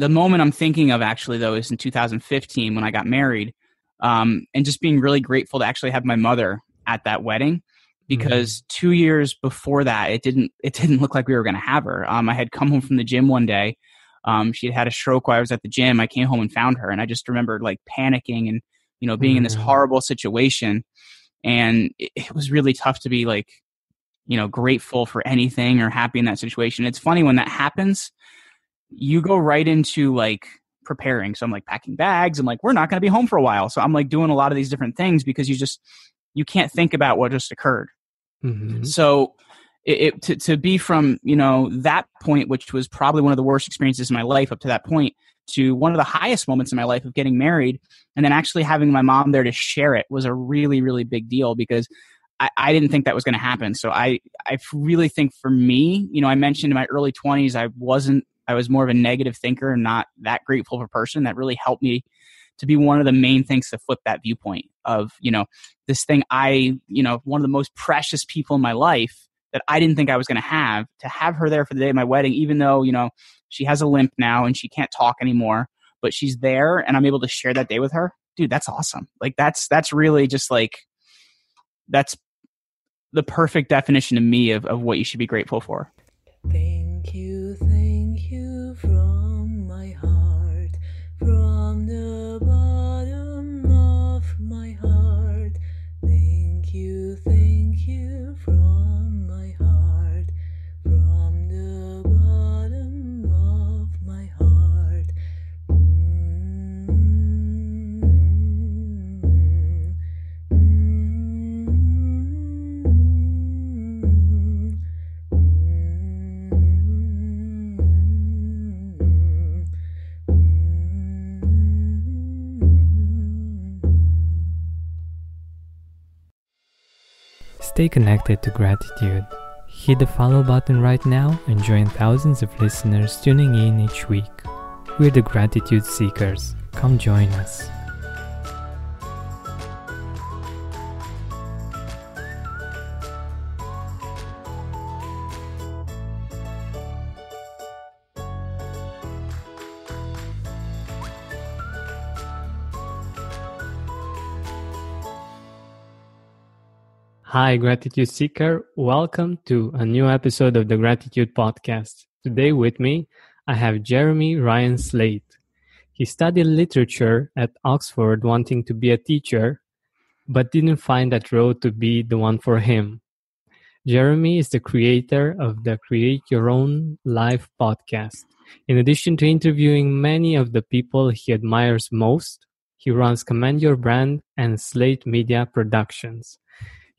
the moment I'm thinking of actually though is in 2015 when I got married, um, and just being really grateful to actually have my mother at that wedding because mm-hmm. two years before that it didn't it didn't look like we were going to have her. Um, I had come home from the gym one day. Um, she had had a stroke while I was at the gym. I came home and found her, and I just remember like panicking and you know being mm-hmm. in this mm-hmm. horrible situation, and it, it was really tough to be like you know grateful for anything or happy in that situation. It's funny when that happens, you go right into like preparing. So I'm like packing bags. I'm like, we're not going to be home for a while. So I'm like doing a lot of these different things because you just you can't think about what just occurred. Mm-hmm. So it, it, to, to be from you know that point which was probably one of the worst experiences in my life up to that point to one of the highest moments in my life of getting married and then actually having my mom there to share it was a really really big deal because I, I didn't think that was going to happen so i i really think for me you know i mentioned in my early 20s i wasn't i was more of a negative thinker and not that grateful of a person. That really helped me to be one of the main things to flip that viewpoint of you know this thing i you know one of the most precious people in my life that i didn't think i was going to have to have her there for the day of my wedding even though you know she has a limp now and she can't talk anymore but she's there and i'm able to share that day with her dude that's awesome. Like that's that's really just like that's the perfect definition to me of, of what you should be grateful for. Thank you Stay connected to gratitude. Hit the follow button right now and join thousands of listeners tuning in each week. We're the Gratitude Seekers. Come join us. Hi, Gratitude Seeker. Welcome to a new episode of the Gratitude Podcast. Today with me, I have Jeremy Ryan Slate. He studied literature at Oxford, wanting to be a teacher, but didn't find that road to be the one for him. Jeremy is the creator of the Create Your Own Life podcast. In addition to interviewing many of the people he admires most, he runs Command Your Brand and Slate Media Productions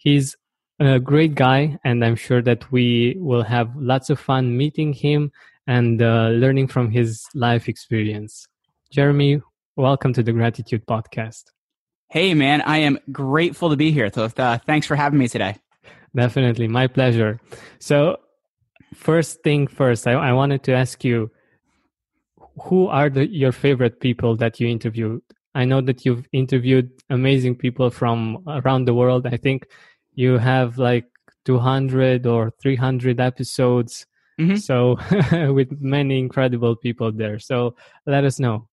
he's a great guy, and I'm sure that we will have lots of fun meeting him and uh, learning from his life experience. Jeremy, welcome to the Gratitude Podcast. Hey, man, I am grateful to be here. So, uh, thanks for having me today. Definitely, my pleasure. So, first thing first, I, I wanted to ask you who are the, your favorite people that you interviewed? I know that you've interviewed amazing people from around the world. I think you have like 200 or 300 episodes mm-hmm. so with many incredible people there so let us know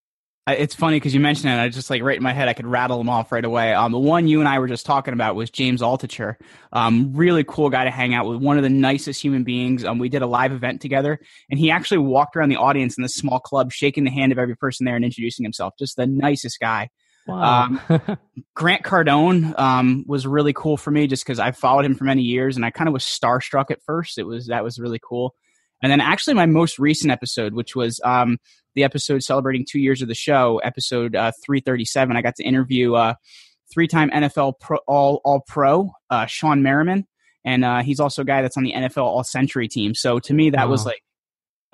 it's funny because you mentioned it. I just like right in my head, I could rattle them off right away. Um, the one you and I were just talking about was James Altucher. Um, really cool guy to hang out with. One of the nicest human beings. Um, we did a live event together, and he actually walked around the audience in this small club, shaking the hand of every person there and introducing himself. Just the nicest guy. Wow. Um, Grant Cardone um, was really cool for me just because I followed him for many years and I kind of was starstruck at first. It was that was really cool. And then actually my most recent episode, which was um, the episode celebrating two years of the show, episode uh, 337, I got to interview uh, three-time NFL pro, All All Pro uh, Shawne Merriman, and uh, he's also a guy that's on the NFL All Century team. So to me, that wow. was like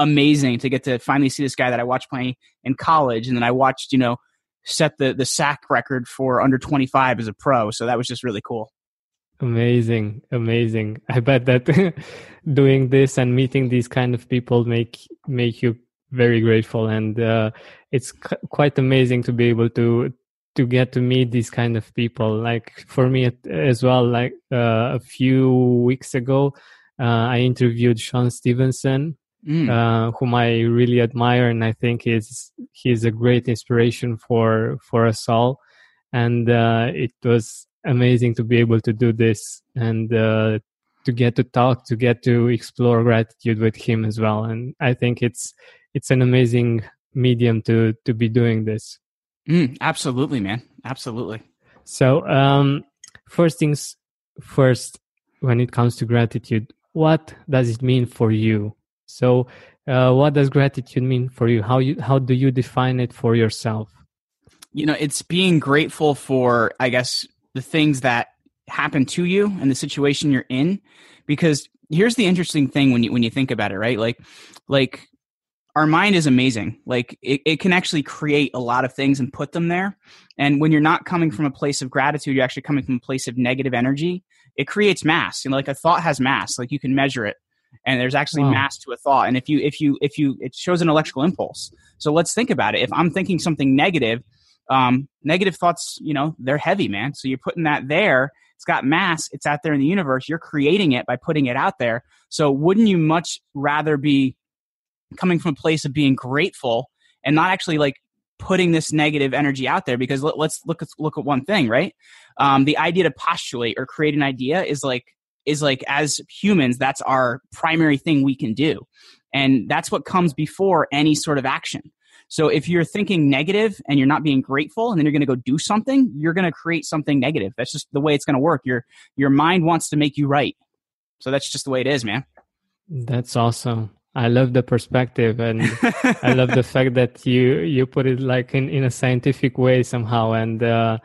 amazing to get to finally see this guy that I watched playing in college, and then I watched you know set the the sack record for under 25 as a pro. So that was just really cool. Amazing, amazing. I bet that doing this and meeting these kind of people make make you very grateful, and uh, it's quite amazing to be able to to get to meet these kind of people. Like for me as well, like uh, a few weeks ago, uh, I interviewed Sean Stephenson, Mm. uh, whom I really admire, and I think is he's a great inspiration for for us all. And uh, it was amazing to be able to do this and uh, to get to talk, to get to explore gratitude with him as well. And I think it's it's an amazing medium to to be doing this. Mm, absolutely, man. Absolutely. So, um, first things first, when it comes to gratitude, what does it mean for you? So, uh, what does gratitude mean for you? How you how do you define it for yourself? You know, it's being grateful for, I guess, the things that happen to you and the situation you're in. Because here's the interesting thing when you when you think about it, right? Like, like our mind is amazing. Like it, it can actually create a lot of things and put them there. And when you're not coming from a place of gratitude, you're actually coming from a place of negative energy. It creates mass. You know, like a thought has mass. Like you can measure it, and there's actually Wow. mass to a thought. And if you if you if you it shows an electrical impulse. So let's think about it. If I'm thinking something negative, um, negative thoughts, you know, they're heavy, man. So you're putting that there. It's got mass. It's out there in the universe. You're creating it by putting it out there. So wouldn't you much rather be coming from a place of being grateful and not actually like putting this negative energy out there because let, us look at look at one thing right um, the idea to postulate or create an idea is like is like as humans that's our primary thing we can do. And that's what comes before any sort of action. So if you're thinking negative and you're not being grateful and then you're going to go do something you're going to create something negative. That's just the way it's going to work. Your your mind wants to make you right. So that's just the way it is man. That's awesome. I love the perspective, and I love the fact that you you put it like in in a scientific way somehow, and uh,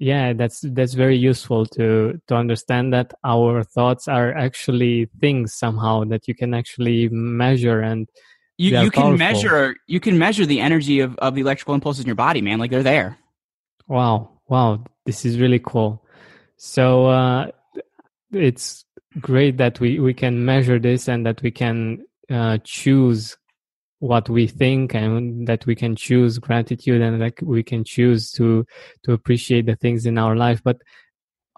yeah, that's that's very useful to to understand that our thoughts are actually things somehow that you can actually measure and you, you can powerful. measure you can measure the energy of, of the electrical impulses in your body man like they're there Wow, wow, this is really cool. So uh, it's great that we we can measure this and that we can uh, choose what we think and that we can choose gratitude and that we can choose to to appreciate the things in our life. But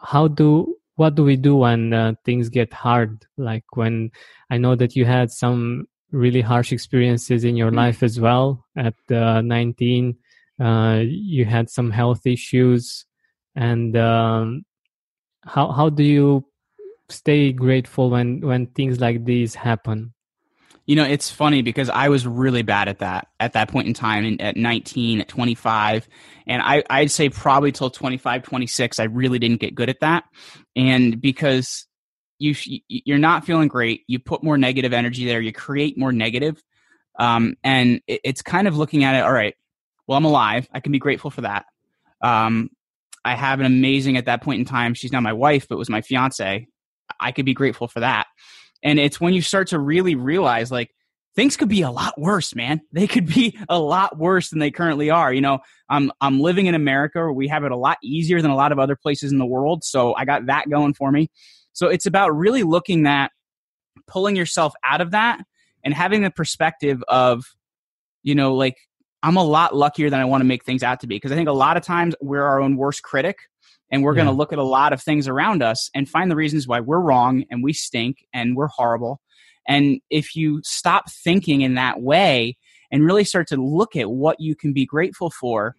how do what do we do when uh, things get hard? Like when I know that you had some really harsh experiences in your Mm. life as well at uh, 19 uh, you had some health issues and um, how how do you stay grateful when when things like these happen you know it's funny because i was really bad at that at that point in time in, at 19 at 25 and I, i'd say probably till 25 26 i really didn't get good at that and because you you're not feeling great you put more negative energy there you create more negative um, and it, it's kind of looking at it all right well i'm alive i can be grateful for that. Um, i have an amazing at that point in time she's not my wife but was my fiance i could be grateful for that and it's when you start to really realize like things could be a lot worse man. They could be a lot worse than they currently are you know? I'm i'm living in america. Where we have it a lot easier than a lot of other places in the world so i got that going for me. So it's about really looking at pulling yourself out of that and having the perspective of you know like i'm a lot luckier than i want to make things out to be. Because i think a lot of times we're our own worst critic and we're going to look at a lot of things around us and find the reasons why we're wrong and we stink and we're horrible. And if you stop thinking in that way and really start to look at what you can be grateful for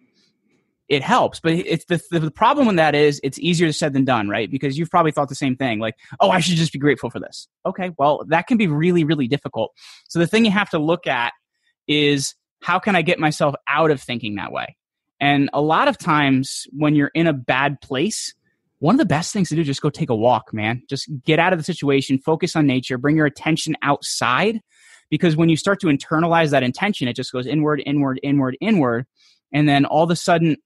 it helps. But it's the, the, the problem with that is it's easier said than done right? Because you've probably thought the same thing like oh i should just be grateful for this. Okay well that can be really really difficult. So the thing you have to look at is how can i get myself out of thinking that way and a lot of times when you're in a bad place one of the best things to do is just go take a walk man. Just get out of the situation focus on nature bring your attention outside because when you start to internalize that intention it just goes inward inward inward inward. And then all of a sudden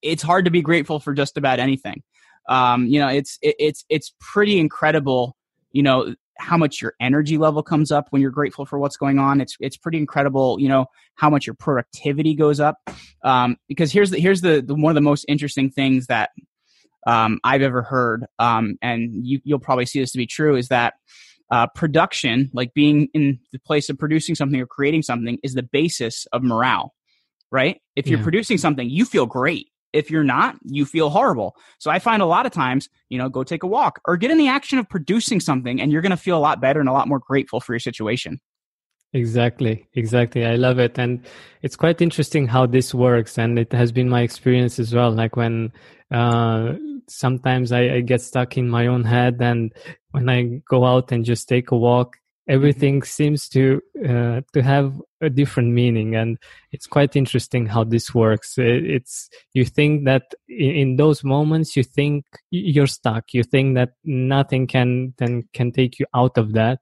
it's hard to be grateful for just about anything. Um, you know it's it, it's it's pretty incredible you know how much your energy level comes up when you're grateful for what's going on it's it's pretty incredible you know how much your productivity goes up um, because here's the here's the, the one of the most interesting things that um, I've ever heard, um, and you, you'll probably see this to be true, is that uh, production, like being in the place of producing something or creating something, is the basis of morale, right? If you're producing something, you feel great. If you're not, you feel horrible. So I find a lot of times, you know, go take a walk or get in the action of producing something, and you're going to feel a lot better and a lot more grateful for your situation. Exactly, exactly. I love it. And it's quite interesting how this works. And it has been my experience as well. Like when uh, sometimes I, I get stuck in my own head, and when I go out and just take a walk, everything seems to uh, to have a different meaning and it's quite interesting how this works. It's you think that in, those moments you think you're stuck. You think that nothing can then can take you out of that.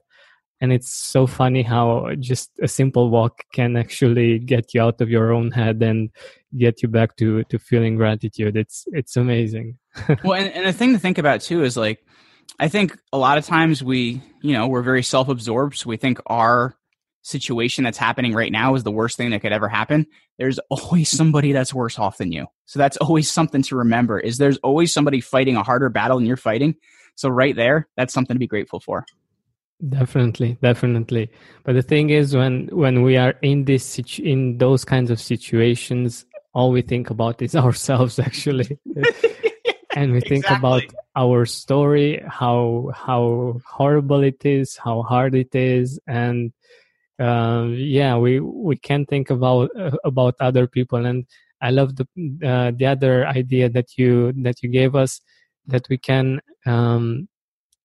And it's so funny how just a simple walk can actually get you out of your own head and get you back to to feeling gratitude. It's it's amazing. Well and, and the thing to think about too is like I think a lot of times we, you know, we're very self absorbed. So we think our situation that's happening right now is the worst thing that could ever happen. There's always somebody that's worse off than you. So that's always something to remember is there's always somebody fighting a harder battle than you're fighting. So right there, that's something to be grateful for. Definitely, definitely. But the thing is when when we are in this situ- in those kinds of situations, all we think about is ourselves actually. and we think exactly. about our story how how horrible it is how hard it is and uh, yeah we we can think about uh, about other people and i love the uh, the other idea that you that you gave us that we can um,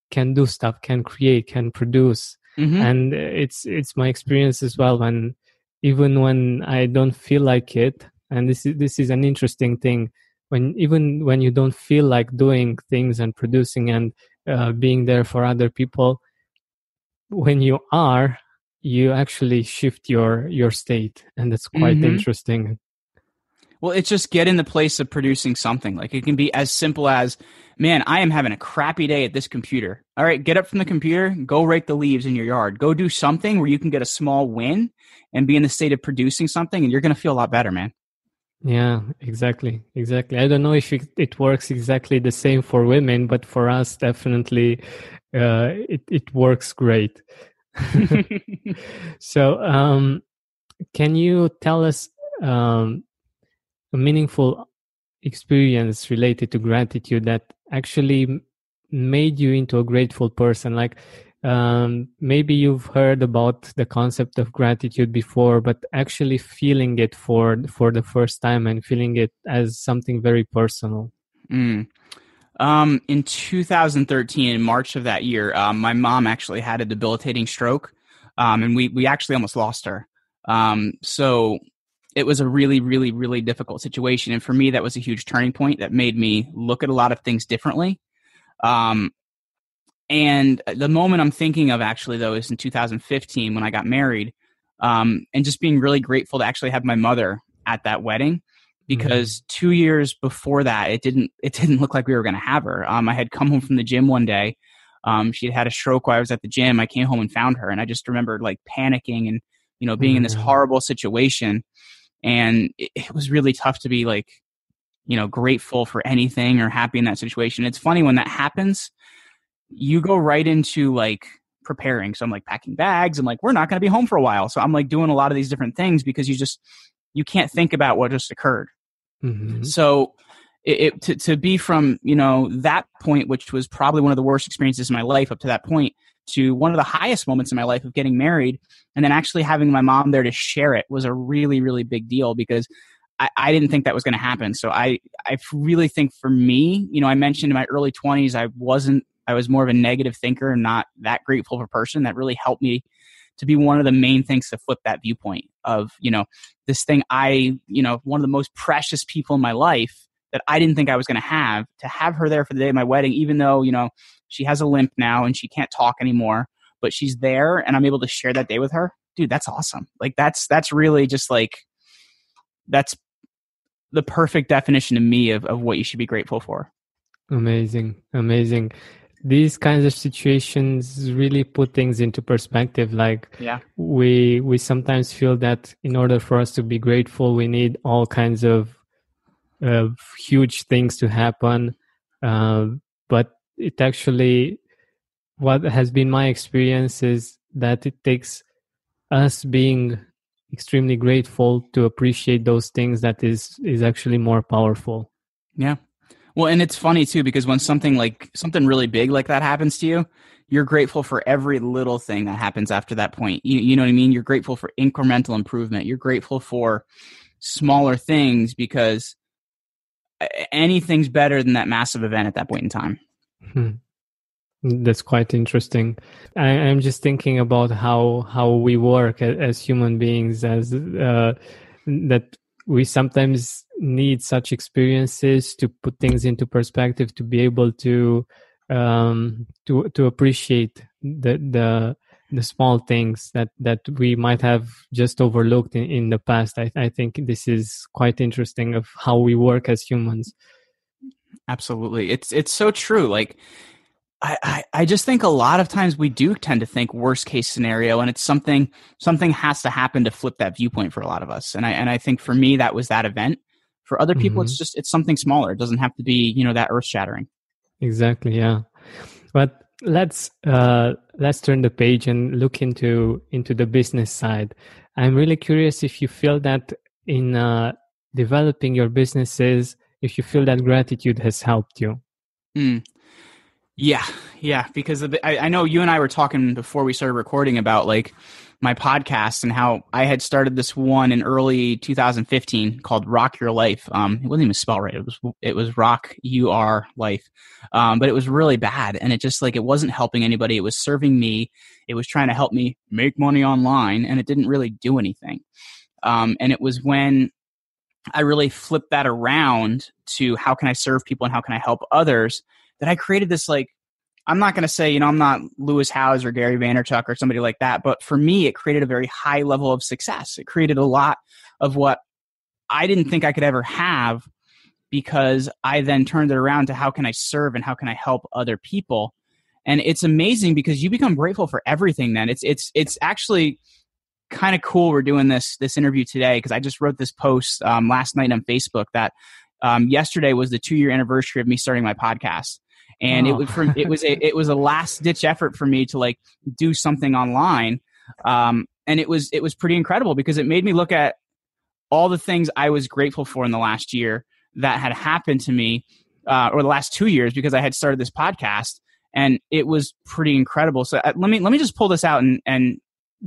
can do stuff can create can produce mm-hmm. and it's it's my experience as well when even when i don't feel like it and this is this is an interesting thing when even when you don't feel like doing things and producing and uh, being there for other people when you are you actually shift your your state and it's quite mm-hmm. interesting well it's just get in the place of producing something like it can be as simple as man i am having a crappy day at this computer all right get up from the computer go rake the leaves in your yard go do something where you can get a small win and be in the state of producing something and you're going to feel a lot better man yeah, exactly, exactly. I don't know if it, it, works exactly the same for women, but for us, definitely, uh, it it works great. so, um, can you tell us um, a meaningful experience related to gratitude that actually made you into a grateful person? Like, um, maybe you've heard about the concept of gratitude before but actually feeling it for for the first time and feeling it as something very personal mm. Um, in 2013 in march of that year um, my mom actually had a debilitating stroke. Um, and we, we actually almost lost her. Um, so it was a really really really difficult situation. And for me that was a huge turning point that made me look at a lot of things differently. Um, and the moment I'm thinking of actually though is in 2015 when I got married, um, and just being really grateful to actually have my mother at that wedding because mm-hmm. two years before that it didn't it didn't look like we were going to have her. Um, I had come home from the gym one day. Um, she had had a stroke while I was at the gym. I came home and found her, and I just remembered like panicking and you know being mm-hmm. in this mm-hmm. horrible situation, and it, it was really tough to be like you know grateful for anything or happy in that situation. It's funny when that happens you go right into like preparing. So I'm like packing bags and like we're not going to be home for a while. So I'm like doing a lot of these different things because you just you can't think about what just occurred. Mm-hmm. So it, it, to to be from you know that point, which was probably one of the worst experiences in my life up to that point, to one of the highest moments in my life of getting married, and then actually having my mom there to share it was a really really big deal because. I, I didn't think that was going to happen. So I, I really think for me, you know, I mentioned in my early 20s, I wasn't I was more of a negative thinker and not that grateful of a person. That really helped me to be one of the main things to flip that viewpoint of, you know, this thing I, you know, one of the most precious people in my life that I didn't think I was going to have, to have her there for the day of my wedding, even though, you know, she has a limp now and she can't talk anymore, but she's there and I'm able to share that day with her. Dude, that's awesome. Like that's, that's really just like, that's the perfect definition to me of, of what you should be grateful for. Amazing. Amazing these kinds of situations really put things into perspective. Like yeah. we we sometimes feel that in order for us to be grateful we need all kinds of uh, huge things to happen. Uh, but it actually what has been my experience is that it takes us being extremely grateful to appreciate those things that is is actually more powerful. Yeah well, and it's funny too because when something like something really big like that happens to you, you're grateful for every little thing that happens after that point. You, you know what I mean? You're grateful for incremental improvement. You're grateful for smaller things because anything's better than that massive event at that point in time. Hmm. That's quite interesting. I, am just thinking about how how we work as, as human beings, as uh, that we sometimes need such experiences to put things into perspective, to be able to um, to to appreciate the the the small things that that we might have just overlooked in, in the past. I, I think this is quite interesting of how we work as humans. Absolutely, it's it's so true. Like I, I, I just think a lot of times we do tend to think worst case scenario and it's something something has to happen to flip that viewpoint for a lot of us and i and i think for me that was that event for other people mm-hmm. it's just it's something smaller. It doesn't have to be you know that earth shattering exactly yeah. But let's uh let's turn the page and look into into the business side. I'm really curious if you feel that in uh developing your businesses if you feel that gratitude has helped you. Mm. Yeah, yeah, because I, I know you and I were talking before we started recording about like my podcast and how I had started this one in early 2015 called Rock Your Life. Um, it wasn't even spelled right. It was it was Rock U R Life, um, but it was really bad, and it just like it wasn't helping anybody. It was serving me. It was trying to help me make money online, and it didn't really do anything. Um, and it was when I really flipped that around to how can I serve people and how can I help others that I created this like I'm not going to say, you know, I'm not Lewis Howes or Gary Vaynerchuk or somebody like that, but for me, it created a very high level of success. It created a lot of what I didn't think I could ever have because I then turned it around to how can I serve and how can I help other people. And it's amazing because you become grateful for everything then. It's it's it's actually kind of cool we're doing this this interview today because I just wrote this post um, last night on Facebook that um, yesterday was the two year anniversary of me starting my podcast and oh. it was for it was a it was a last ditch effort for me to like do something online um, and it was it was pretty incredible because it made me look at all the things I was grateful for in the last year that had happened to me uh, or the last two years because I had started this podcast and it was pretty incredible so uh, let me let me just pull this out and and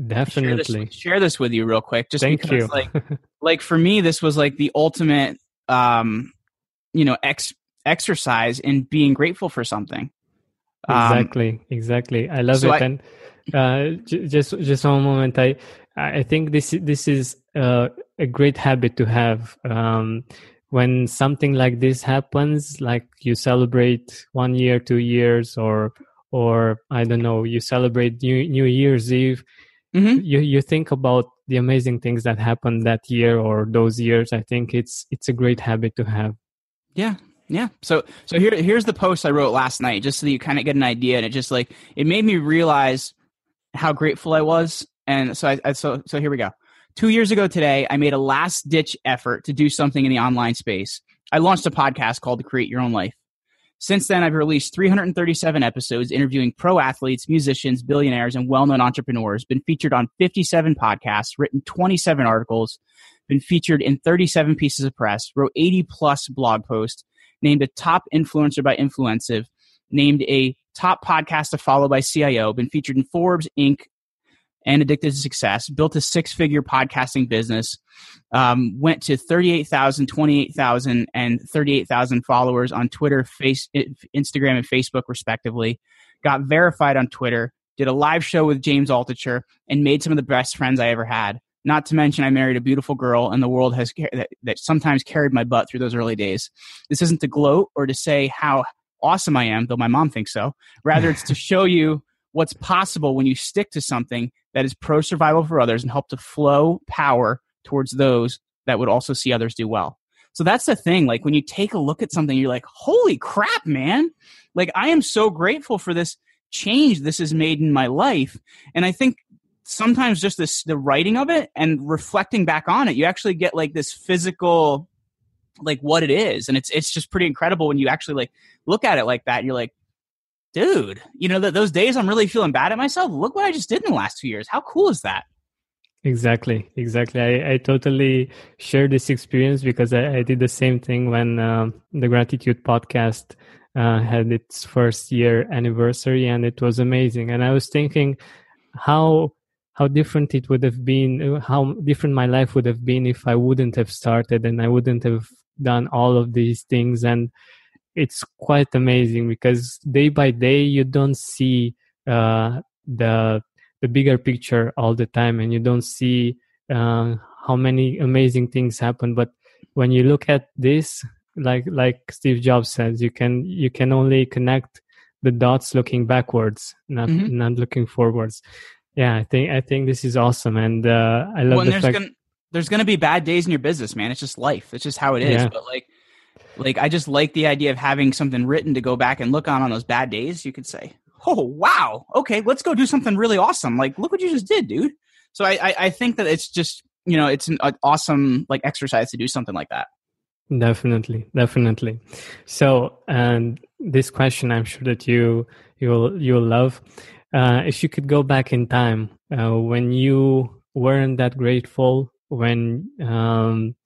definitely share this, share this with you real quick just Thank because you. like like for me this was like the ultimate um you know ex exercise in being grateful for something. Um, exactly, um, exactly. I love so it. I, and uh, j- just just one moment, I I think this this is uh, a great habit to have. Um, when something like this happens, like you celebrate one year, two years, or or I don't know, you celebrate New New Year's Eve. Mm-hmm. You you think about the amazing things that happened that year or those years. I think it's it's a great habit to have. Yeah, yeah. So so here here's the post I wrote last night, just so you kind of get an idea, and it just like it made me realize how grateful I was, and so I, I so so here we go. Two years ago today, I made a last ditch effort to do something in the online space. I launched a podcast called Create Your Own Life. Since then, I've released 337 episodes interviewing pro athletes, musicians, billionaires, and well known entrepreneurs, been featured on 57 podcasts, written 27 articles, been featured in 37 pieces of press, wrote 80 plus blog posts, named a top influencer by Influencive, named a top podcast to follow by CIO, been featured in Forbes, Inc., and Addicted to Success, built a six figure podcasting business, um, went to 38,000, 28,000, and 38,000 followers on Twitter, face, Instagram, and Facebook, respectively, got verified on Twitter, did a live show with James Altucher, and made some of the best friends I ever had. Not to mention, I married a beautiful girl, and the world has that, that sometimes carried my butt through those early days. This isn't to gloat or to say how awesome I am, though my mom thinks so. Rather, it's to show you what's possible when you stick to something that is pro survival for others and help to flow power towards those that would also see others do well. So that's the thing. Like when you take a look at something, you're like, holy crap, man. Like I am so grateful for this change this has made in my life. And I think sometimes just this the writing of it and reflecting back on it you actually get like this physical like what it is. And it's it's just pretty incredible when you actually like look at it like that you're like dude you know that those days i'm really feeling bad at myself. Look what i just did in the last two years. How cool is that? Exactly. Exactly. I, I totally share this experience because I, I did the same thing when um, the gratitude podcast uh, had its first year anniversary, and it was amazing. And I was thinking how how different it would have been, how different my life would have been if I wouldn't have started and I wouldn't have done all of these things. And it's quite amazing because day by day you don't see uh, the the bigger picture all the time, and you don't see uh, how many amazing things happen. But when you look at this, like like Steve Jobs says, you can you can only connect the dots looking backwards, not mm-hmm. not looking forwards. Yeah, I think I think this is awesome, and uh, I love well, the there's fact. Gonna, there's gonna be bad days in your business, man. It's just life. It's just how it is. Yeah. But like, like I just like the idea of having something written to go back and look on on those bad days. You could say, "Oh wow, okay, let's go do something really awesome." Like, look what you just did, dude. So I I, I think that it's just you know it's an awesome like exercise to do something like that. Definitely, definitely. So, and this question, I'm sure that you you'll you'll love. Uh, if you could go back in time uh, when you weren't that grateful, when um,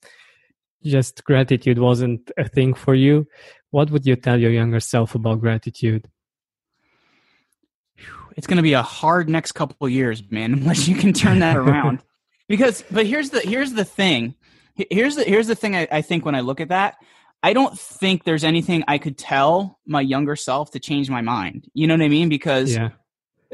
just gratitude wasn't a thing for you, what would you tell your younger self about gratitude? It's going to be a hard next couple years, man, unless you can turn that around. because, but here's the here's the thing here's the here's the thing I, I think when I look at that, I don't think there's anything I could tell my younger self to change my mind. You know what I mean? Because yeah.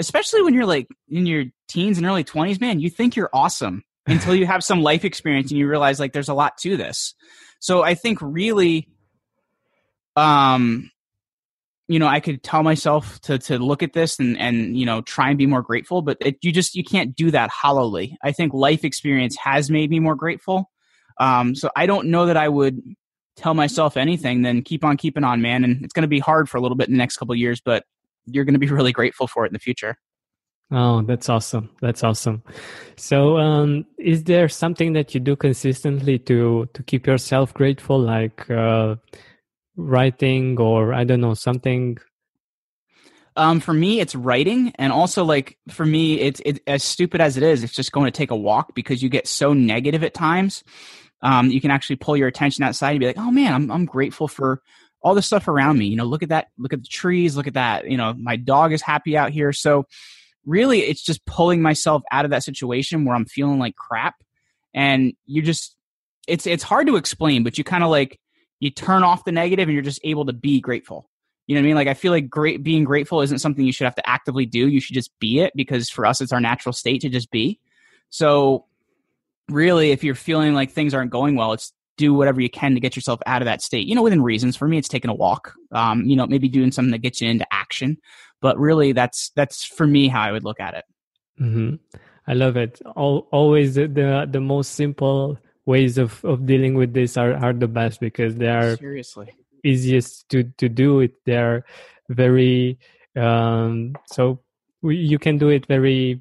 Especially when you're like in your teens and early 20s, man, you think you're awesome until you have some life experience and you realize like there's a lot to this. So I think really um you know, I could tell myself to to look at this and and you know try and be more grateful, but it, you just you can't do that hollowly. I think life experience has made me more grateful, um, so I don't know that I would tell myself anything then keep on keeping on, man. And it's going to be hard for a little bit in the next couple years, but you're going to be really grateful for it in the future. Oh, that's awesome. That's awesome. So, um, is there something that you do consistently to, to keep yourself grateful, like, uh, writing or I don't know, something um, for me, it's writing, and also like for me, it's it, as stupid as it is. It's just going to take a walk because you get so negative at times um, you can actually pull your attention outside and be like, oh man, I'm, I'm grateful for all the stuff around me. You know, look at that, look at the trees, look at that. You know, my dog is happy out here. So really, it's just pulling myself out of that situation where I'm feeling like crap. And you just, it's, it's hard to explain, but you kind of like, you turn off the negative and you're just able to be grateful. You know what I mean? Like I feel like great being grateful isn't something you should have to actively do. You should just be it because for us it's our natural state to just be. So really, if you're feeling like things aren't going well, it's do whatever you can to get yourself out of that state. You know, within reasons. For me, it's taking a walk. Um, you know, maybe doing something that gets you into action. But really, that's that's for me how I would look at it. Mm-hmm. I love it. All, always the, the, the most simple ways of of dealing with this are are the best because they are seriously easiest to to do it. They're very um so we, you can do it very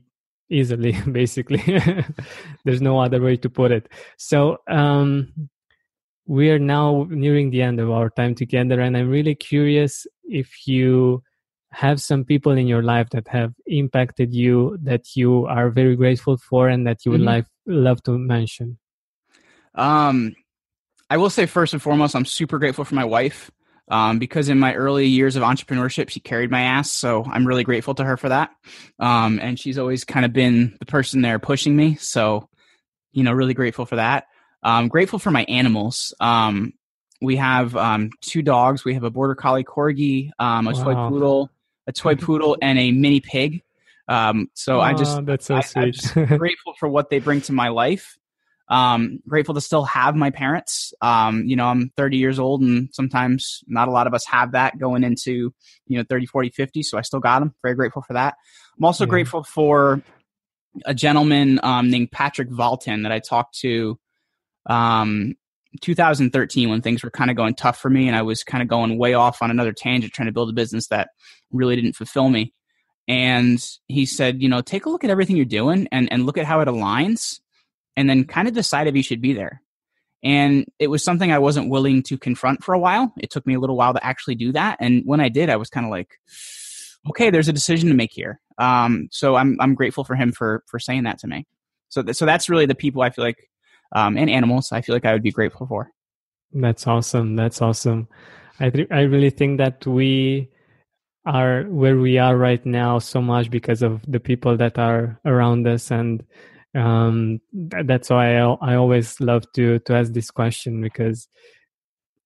easily basically there's no other way to put it so um we are now nearing the end of our time together and i'm really curious if you have some people in your life that have impacted you that you are very grateful for and that you would mm-hmm. like love to mention um i will say first and foremost i'm super grateful for my wife um, because in my early years of entrepreneurship, she carried my ass. So I'm really grateful to her for that. Um, and she's always kind of been the person there pushing me. So, you know, really grateful for that. Um, grateful for my animals. Um, we have um, two dogs. We have a border collie corgi, um, a wow. toy poodle, a toy poodle, and a mini pig. Um, so oh, I just that's so I, sweet. I'm grateful for what they bring to my life. Um, grateful to still have my parents. Um, you know, I'm 30 years old and sometimes not a lot of us have that going into, you know, 30, 40, 50. So I still got them. Very grateful for that. I'm also yeah. grateful for a gentleman um, named Patrick Valton that I talked to um, 2013 when things were kind of going tough for me and I was kind of going way off on another tangent trying to build a business that really didn't fulfill me. And he said, you know, take a look at everything you're doing and, and look at how it aligns and then kind of decide if you should be there. And it was something I wasn't willing to confront for a while. It took me a little while to actually do that. And when I did, I was kind of like, okay, there's a decision to make here. Um, so I'm, I'm grateful for him for, for saying that to me. So, th- so that's really the people I feel like, um, and animals I feel like I would be grateful for. That's awesome. That's awesome. I th- I really think that we are where we are right now so much because of the people that are around us and um, that's why I, I always love to to ask this question because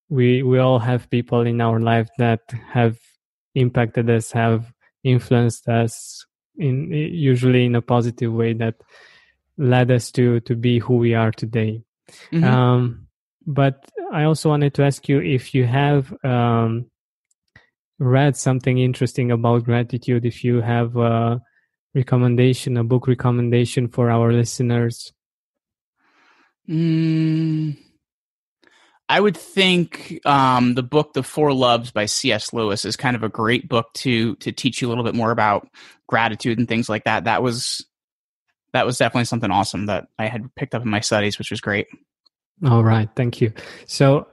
we we all have people in our life that have impacted us have influenced us in usually in a positive way that led us to to be who we are today mm-hmm. um, but i also wanted to ask you if you have um, read something interesting about gratitude if you have a recommendation a book recommendation for our listeners mm, I would think um, the book "The Four Loves" by C.S. Lewis is kind of a great book to to teach you a little bit more about gratitude and things like that. That was that was definitely something awesome that I had picked up in my studies, which was great. All right, thank you. So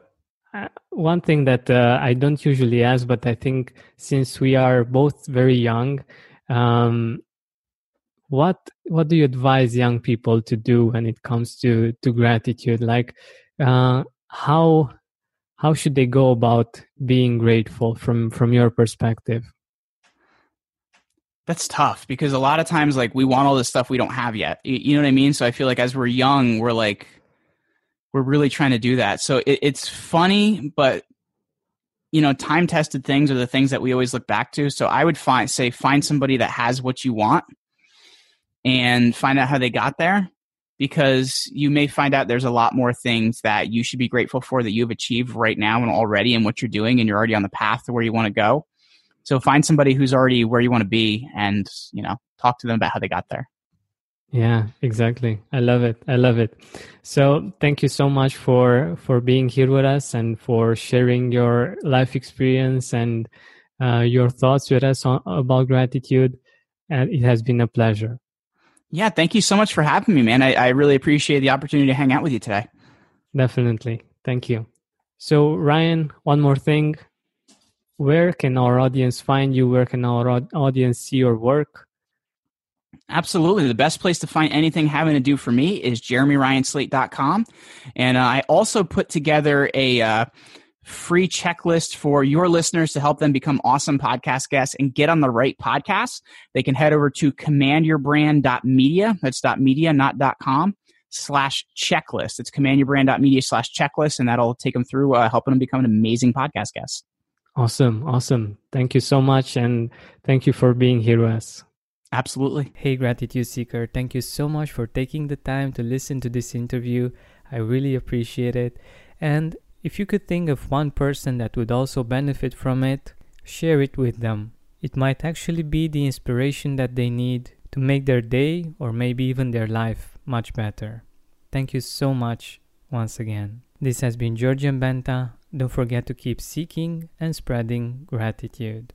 uh, one thing that uh, I don't usually ask, but I think since we are both very young, um, what what do you advise young people to do when it comes to to gratitude? Like, uh, how how should they go about being grateful from from your perspective that's tough because a lot of times like we want all this stuff we don't have yet. You, know what i mean? So i feel like as we're young we're like we're really trying to do that. So it, it's funny but you know time tested things are the things that we always look back to. So i would find say find somebody that has what you want and find out how they got there because you may find out there's a lot more things that you should be grateful for that you've achieved right now and already and what you're doing and you're already on the path to where you want to go. So find somebody who's already where you want to be and, you know, talk to them about how they got there. Yeah, exactly. I love it. I love it. So thank you so much for for being here with us and for sharing your life experience and uh, your thoughts with us on, about gratitude. And it has been a pleasure. Yeah, thank you so much for having me, man. I, I really appreciate the opportunity to hang out with you today. Definitely. Thank you. So, Ryan, one more thing. Where can our audience find you? Where can our audience see your work? Absolutely. The best place to find anything having to do for me is jeremyryanslate.com. And uh, I also put together a uh, free checklist for your listeners to help them become awesome podcast guests and get on the right podcast, they can head over to commandyourbrand.media. That's .media, not .com slash checklist. It's commandyourbrand.media slash checklist, and that'll take them through uh, helping them become an amazing podcast guest. Awesome. Awesome. Thank you so much. And thank you for being here with us. Absolutely. Hey, Gratitude Seeker. Thank you so much for taking the time to listen to this interview. I really appreciate it. And if you could think of one person that would also benefit from it, share it with them. It might actually be the inspiration that they need to make their day or maybe even their life much better. Thank you so much once again. This has been Georgian Benta. Don't forget to keep seeking and spreading gratitude.